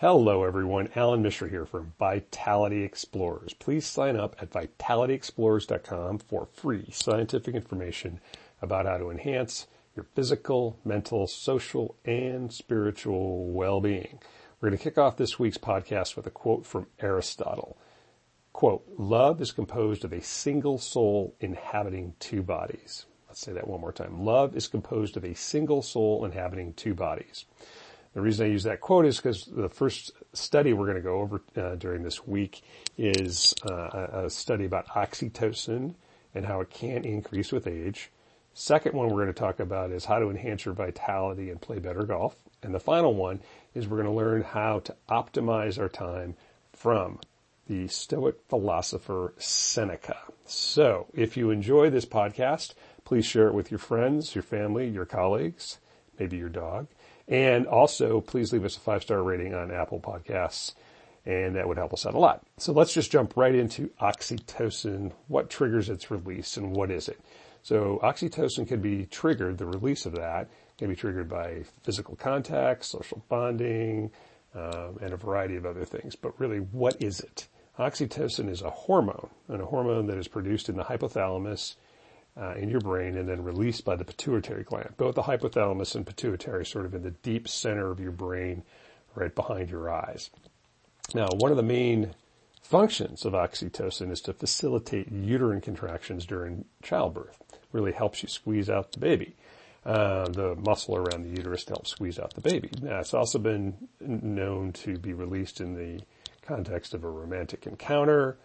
Hello everyone, Alan Mishra here from Vitality Explorers. Please sign up at vitalityexplorers.com for free scientific information about how to enhance your physical, mental, social, and spiritual well-being. We're going to kick off this week's podcast with a quote from Aristotle. Quote, love is composed of a single soul inhabiting two bodies. Let's say that one more time. Love is composed of a single soul inhabiting two bodies. The reason I use that quote is because the first study we're going to go over uh, during this week is uh, a study about oxytocin and how it can increase with age. Second one we're going to talk about is how to enhance your vitality and play better golf. And the final one is we're going to learn how to optimize our time from the Stoic philosopher Seneca. So if you enjoy this podcast, please share it with your friends, your family, your colleagues, maybe your dog. And also, please leave us a five star rating on Apple Podcasts, and that would help us out a lot. So let's just jump right into oxytocin, what triggers its release, and what is it? So oxytocin can be triggered, the release of that can be triggered by physical contact, social bonding, um, and a variety of other things. But really, what is it? Oxytocin is a hormone, and a hormone that is produced in the hypothalamus uh, in your brain and then released by the pituitary gland. Both the hypothalamus and pituitary sort of in the deep center of your brain, right behind your eyes. Now, one of the main functions of oxytocin is to facilitate uterine contractions during childbirth. Really helps you squeeze out the baby. Uh, the muscle around the uterus to help squeeze out the baby. Now, it's also been known to be released in the context of a romantic encounter,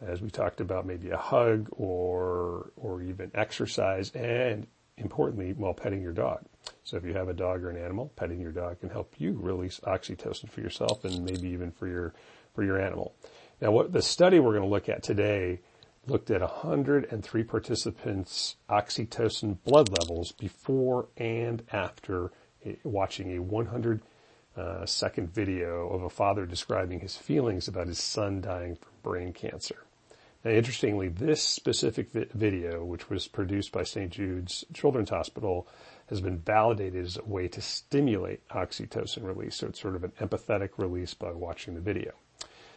as we talked about, maybe a hug or, or even exercise and importantly, while petting your dog. So if you have a dog or an animal, petting your dog can help you release oxytocin for yourself and maybe even for your, for your animal. Now what the study we're going to look at today looked at 103 participants' oxytocin blood levels before and after watching a 100 uh, second video of a father describing his feelings about his son dying from brain cancer. Interestingly, this specific vi- video, which was produced by St. Jude's Children's Hospital, has been validated as a way to stimulate oxytocin release. So it's sort of an empathetic release by watching the video.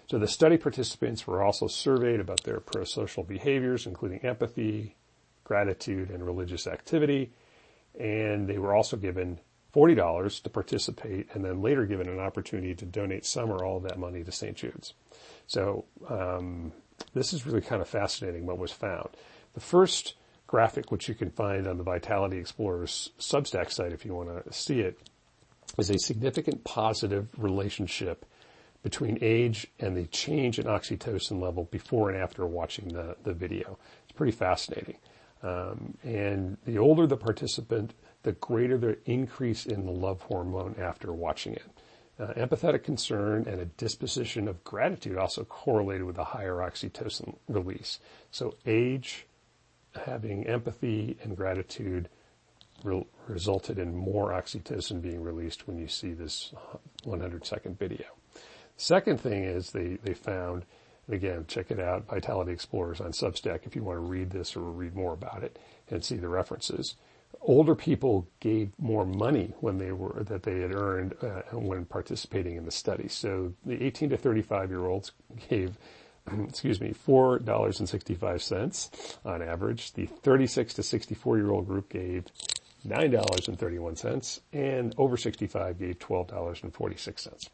So the study participants were also surveyed about their pro-social behaviors, including empathy, gratitude, and religious activity. And they were also given $40 to participate and then later given an opportunity to donate some or all of that money to St. Jude's. So, um, this is really kind of fascinating what was found. The first graphic, which you can find on the Vitality Explorers Substack site if you want to see it, is a significant positive relationship between age and the change in oxytocin level before and after watching the, the video. It's pretty fascinating. Um, and the older the participant, the greater the increase in the love hormone after watching it. Uh, empathetic concern and a disposition of gratitude also correlated with a higher oxytocin release. So age, having empathy and gratitude re- resulted in more oxytocin being released when you see this 100 second video. Second thing is they, they found, again, check it out, Vitality Explorers on Substack if you want to read this or read more about it and see the references older people gave more money when they were that they had earned uh, when participating in the study. So the 18 to 35 year olds gave, excuse me, four dollars and 65 cents on average. The 36 to 64 year old group gave nine dollars and 31 cents, and over 65 gave twelve dollars and 46 cents.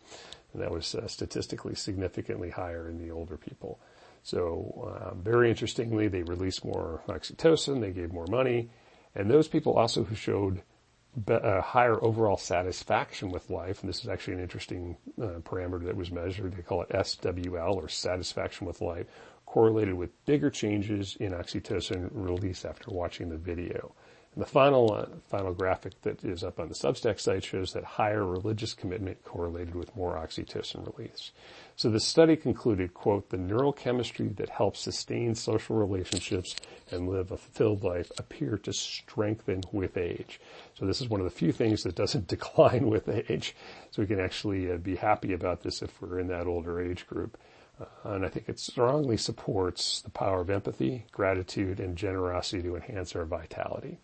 And that was uh, statistically significantly higher in the older people. So uh, very interestingly, they released more oxytocin, they gave more money, and those people also who showed a higher overall satisfaction with life, and this is actually an interesting uh, parameter that was measured. They call it SWL or satisfaction with life, correlated with bigger changes in oxytocin release after watching the video. The final uh, final graphic that is up on the Substack site shows that higher religious commitment correlated with more oxytocin release. So the study concluded, quote, the neurochemistry that helps sustain social relationships and live a fulfilled life appear to strengthen with age. So this is one of the few things that doesn't decline with age. So we can actually uh, be happy about this if we're in that older age group. Uh, and I think it strongly supports the power of empathy, gratitude, and generosity to enhance our vitality.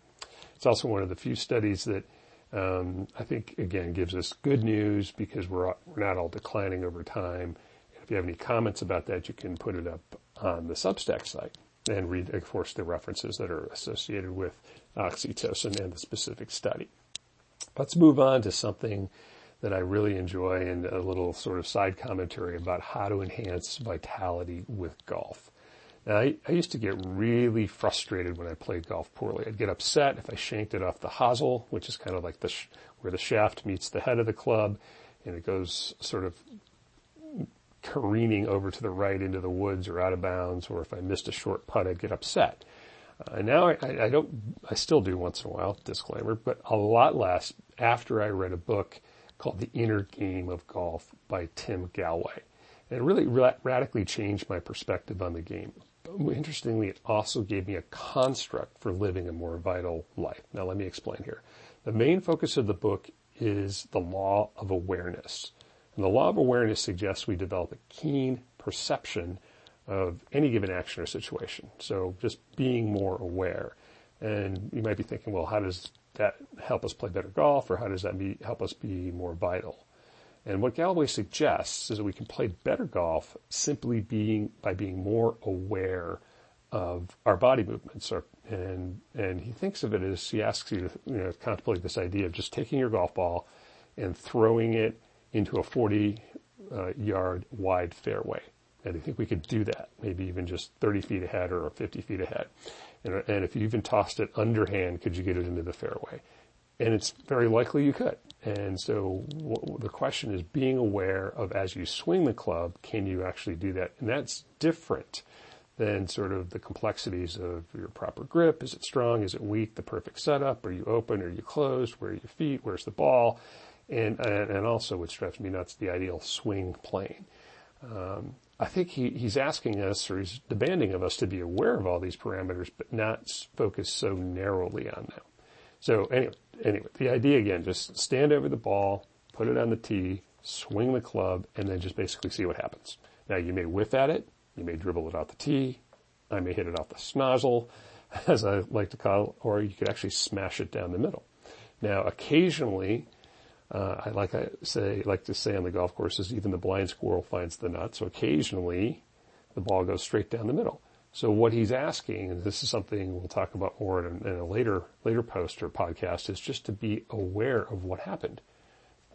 It's also one of the few studies that um, I think again gives us good news because we're we're not all declining over time. If you have any comments about that, you can put it up on the Substack site and read, of course, the references that are associated with oxytocin and the specific study. Let's move on to something that I really enjoy and a little sort of side commentary about how to enhance vitality with golf. Now, I, I, used to get really frustrated when I played golf poorly. I'd get upset if I shanked it off the hosel, which is kind of like the sh- where the shaft meets the head of the club, and it goes sort of careening over to the right into the woods or out of bounds, or if I missed a short putt, I'd get upset. Uh, now I, I, don't, I still do once in a while, disclaimer, but a lot less after I read a book called The Inner Game of Golf by Tim Gallwey. And it really ra- radically changed my perspective on the game. Interestingly, it also gave me a construct for living a more vital life. Now let me explain here. The main focus of the book is the law of awareness. And the law of awareness suggests we develop a keen perception of any given action or situation. So just being more aware. And you might be thinking, well, how does that help us play better golf or how does that be, help us be more vital? And what Gallwey suggests is that we can play better golf simply being, by being more aware of our body movements. And, and he thinks of it as, he asks you to, you know, contemplate this idea of just taking your golf ball and throwing it into a 40 uh, yard wide fairway. And I think we could do that, maybe even just 30 feet ahead or 50 feet ahead. And, and if you even tossed it underhand, could you get it into the fairway? And it's very likely you could. And so w- the question is being aware of as you swing the club, can you actually do that? And that's different than sort of the complexities of your proper grip. Is it strong? Is it weak? The perfect setup? Are you open? Are you closed? Where are your feet? Where's the ball? and, and, and also which drives me nuts, the ideal swing plane. Um, I think he, he's asking us or he's demanding of us to be aware of all these parameters, but not focus so narrowly on them. So anyway, anyway, the idea again, just stand over the ball, put it on the tee, swing the club, and then just basically see what happens. Now you may whiff at it, you may dribble it off the tee, I may hit it off the snozzle, as I like to call it, or you could actually smash it down the middle. Now occasionally, uh, I like I say, like to say on the golf courses, even the blind squirrel finds the nut. So occasionally, the ball goes straight down the middle. So what he's asking, and this is something we'll talk about more in, in a later later post or podcast, is just to be aware of what happened.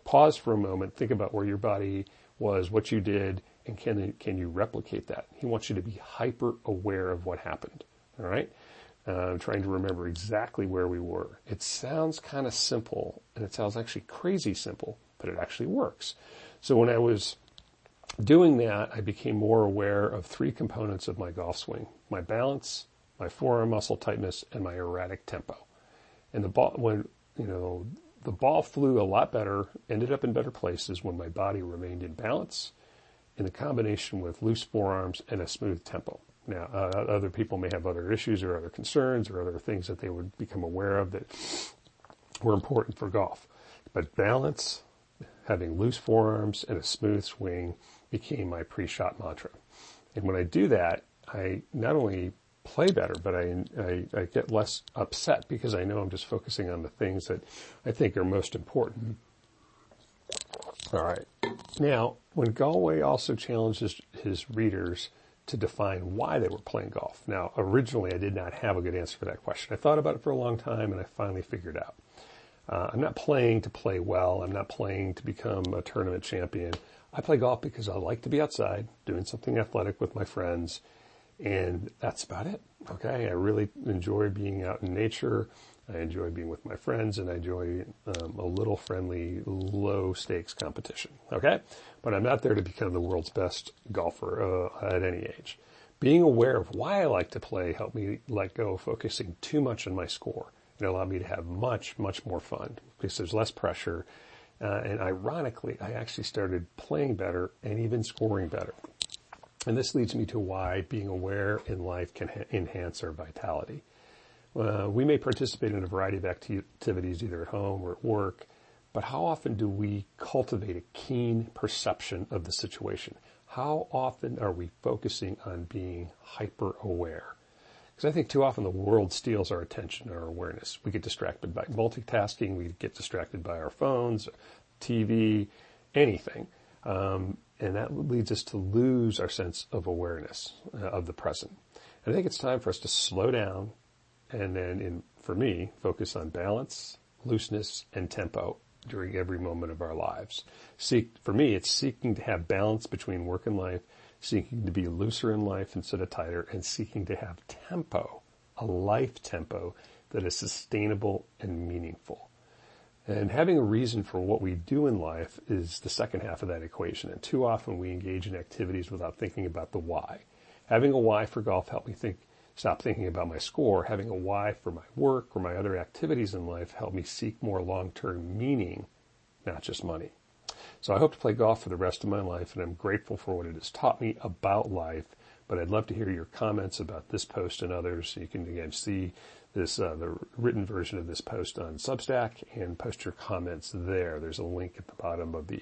Pause for a moment, think about where your body was, what you did, and can can you replicate that? He wants you to be hyper aware of what happened. All right. Uh, trying to remember exactly where we were. It sounds kind of simple, and it sounds actually crazy simple, but it actually works. So when I was doing that, I became more aware of three components of my golf swing: my balance, my forearm muscle tightness, and my erratic tempo. And the ball, when you know, the ball flew a lot better, ended up in better places when my body remained in balance, in the combination with loose forearms and a smooth tempo. Now, uh, other people may have other issues or other concerns or other things that they would become aware of that were important for golf. But balance, having loose forearms and a smooth swing became my pre-shot mantra. And when I do that, I not only play better, but I, I, I, get less upset because I know I'm just focusing on the things that I think are most important. All right. Now, when Gallwey also challenges his readers to define why they were playing golf. Now, originally I did not have a good answer for that question. I thought about it for a long time and I finally figured out. Uh, I'm not playing to play well. I'm not playing to become a tournament champion. I play golf because I like to be outside doing something athletic with my friends and that's about it. Okay. I really enjoy being out in nature. I enjoy being with my friends and I enjoy um, a little friendly, low stakes competition. Okay. But I'm not there to become the world's best golfer uh, at any age. Being aware of why I like to play helped me let go of focusing too much on my score. It allowed me to have much, much more fun because there's less pressure. Uh, and ironically, I actually started playing better and even scoring better. And this leads me to why being aware in life can ha- enhance our vitality. Uh, we may participate in a variety of activities either at home or at work, but how often do we cultivate a keen perception of the situation? How often are we focusing on being hyper aware? Because I think too often the world steals our attention our awareness. We get distracted by multitasking. We get distracted by our phones, TV, anything. Um, and that leads us to lose our sense of awareness uh, of the present. And I think it's time for us to slow down and then in, for me, focus on balance, looseness, and tempo during every moment of our lives. Seek, for me, it's seeking to have balance between work and life seeking to be looser in life instead of tighter, and seeking to have tempo, a life tempo that is sustainable and meaningful. And having a reason for what we do in life is the second half of that equation. And too often we engage in activities without thinking about the why. Having a why for golf helped me think, stop thinking about my score. Having a why for my work or my other activities in life helped me seek more long-term meaning, not just money. So I hope to play golf for the rest of my life and I'm grateful for what it has taught me about life. But I'd love to hear your comments about this post and others. You can again see this, uh, the written version of this post on Substack and post your comments there. There's a link at the bottom of the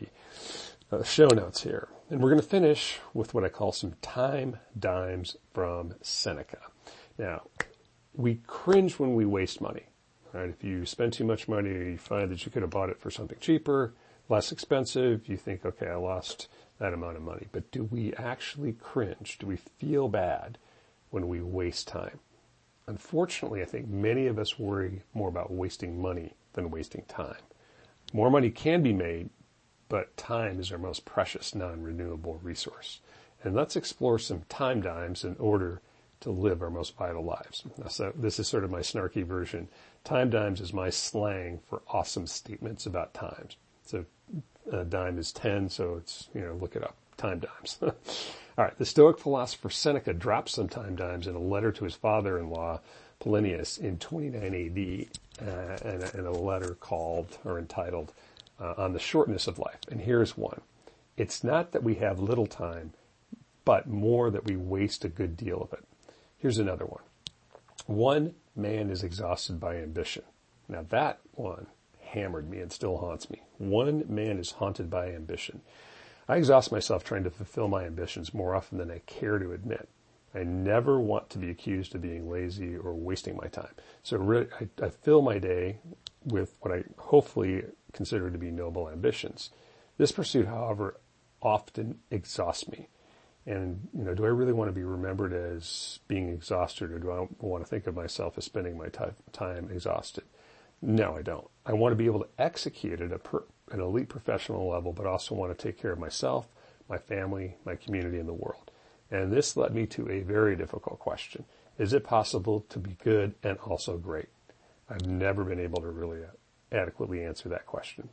uh, show notes here. And we're going to finish with what I call some time dimes from Seneca. Now, we cringe when we waste money. Right? If you spend too much money or you find that you could have bought it for something cheaper, less expensive, you think, okay, I lost that amount of money. But do we actually cringe? Do we feel bad when we waste time? Unfortunately, I think many of us worry more about wasting money than wasting time. More money can be made, but time is our most precious non-renewable resource. And let's explore some time dimes in order to live our most vital lives. Now, so this is sort of my snarky version. Time dimes is my slang for awesome statements about times. So a dime is 10, so it's, you know, look it up. Time dimes. All right. The Stoic philosopher Seneca drops some time dimes in a letter to his father-in-law, Paulinus, in 29 AD, uh, in, a, in, a, letter called or entitled uh, On the Shortness of Life. And here's one. It's not that we have little time, but more that we waste a good deal of it. Here's another one. One man is exhausted by ambition. Now that one hammered me and still haunts me. One man is haunted by ambition. I exhaust myself trying to fulfill my ambitions more often than I care to admit. I never want to be accused of being lazy or wasting my time. So really, I, I fill my day with what I hopefully consider to be noble ambitions. This pursuit, however, often exhausts me. And, you know, do I really want to be remembered as being exhausted or do I want to think of myself as spending my time exhausted? No, I don't. I want to be able to execute at per, an elite professional level, but also want to take care of myself, my family, my community, and the world. And this led me to a very difficult question. Is it possible to be good and also great? I've never been able to really adequately answer that question.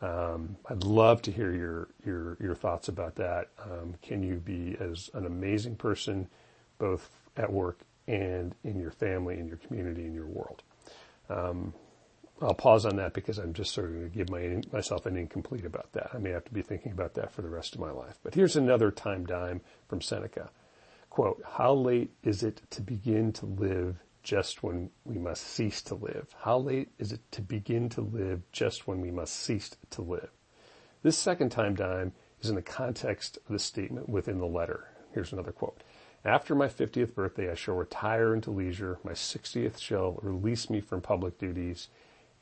Um, I'd love to hear your your your thoughts about that. Um, can you be as an amazing person, both at work and in your family, in your community, in your world? Um, I'll pause on that because I'm just sort of going to give my, myself an incomplete about that. I may have to be thinking about that for the rest of my life. But here's another time dime from Seneca. Quote, how late is it to begin to live just when we must cease to live? How late is it to begin to live just when we must cease to live? This second time dime is in the context of the statement within the letter. Here's another quote. After my 50th birthday, I shall retire into leisure. My 60th shall release me from public duties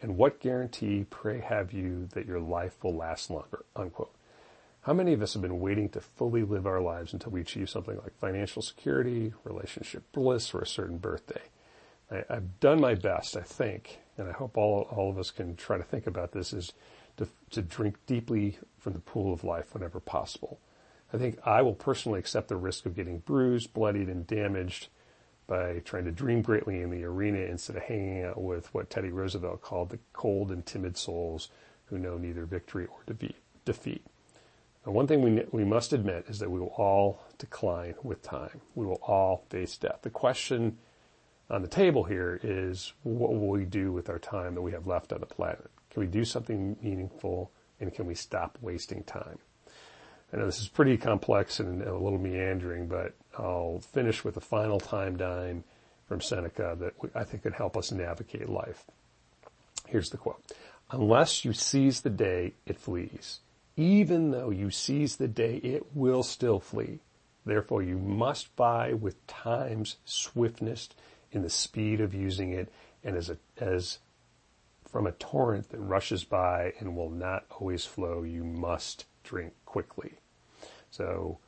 and what guarantee, pray have you, that your life will last longer? Unquote. How many of us have been waiting to fully live our lives until we achieve something like financial security, relationship bliss, or a certain birthday? I, have done my best, I think, and I hope all, all of us can try to think about this, is to, to drink deeply from the pool of life whenever possible. I think I will personally accept the risk of getting bruised, bloodied, and damaged by trying to dream greatly in the arena instead of hanging out with what Teddy Roosevelt called the cold and timid souls who know neither victory or defeat. Now, one thing we, we must admit is that we will all decline with time. We will all face death. The question on the table here is what will we do with our time that we have left on the planet? Can we do something meaningful and can we stop wasting time? I know this is pretty complex and a little meandering, but I'll finish with a final time dime from Seneca that I think could help us navigate life. Here's the quote. Unless you seize the day, it flees. Even though you seize the day, it will still flee. Therefore, you must buy with time's swiftness in the speed of using it and as a, as from a torrent that rushes by and will not always flow, you must drink quickly. So,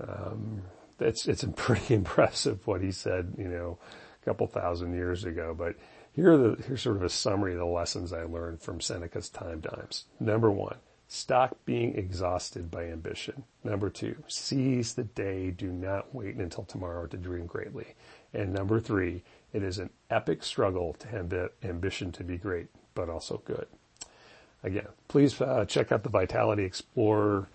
um, it's, it's pretty impressive what he said, you know, a couple thousand years ago, but here are the, here's sort of a summary of the lessons I learned from Seneca's time dimes. Number one, stop being exhausted by ambition. Number two, seize the day. Do not wait until tomorrow to dream greatly. And number three, it is an epic struggle to have ambition to be great, but also good. Again, please uh, check out the Vitality Explorer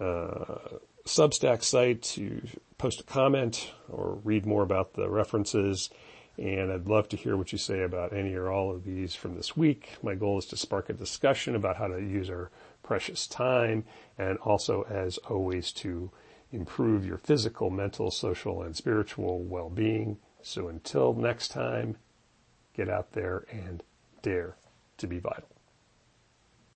uh, Substack site to post a comment or read more about the references. And I'd love to hear what you say about any or all of these from this week. My goal is to spark a discussion about how to use our precious time and also, as always, to improve your physical, mental, social, and spiritual well-being. So until next time, get out there and dare to be vital.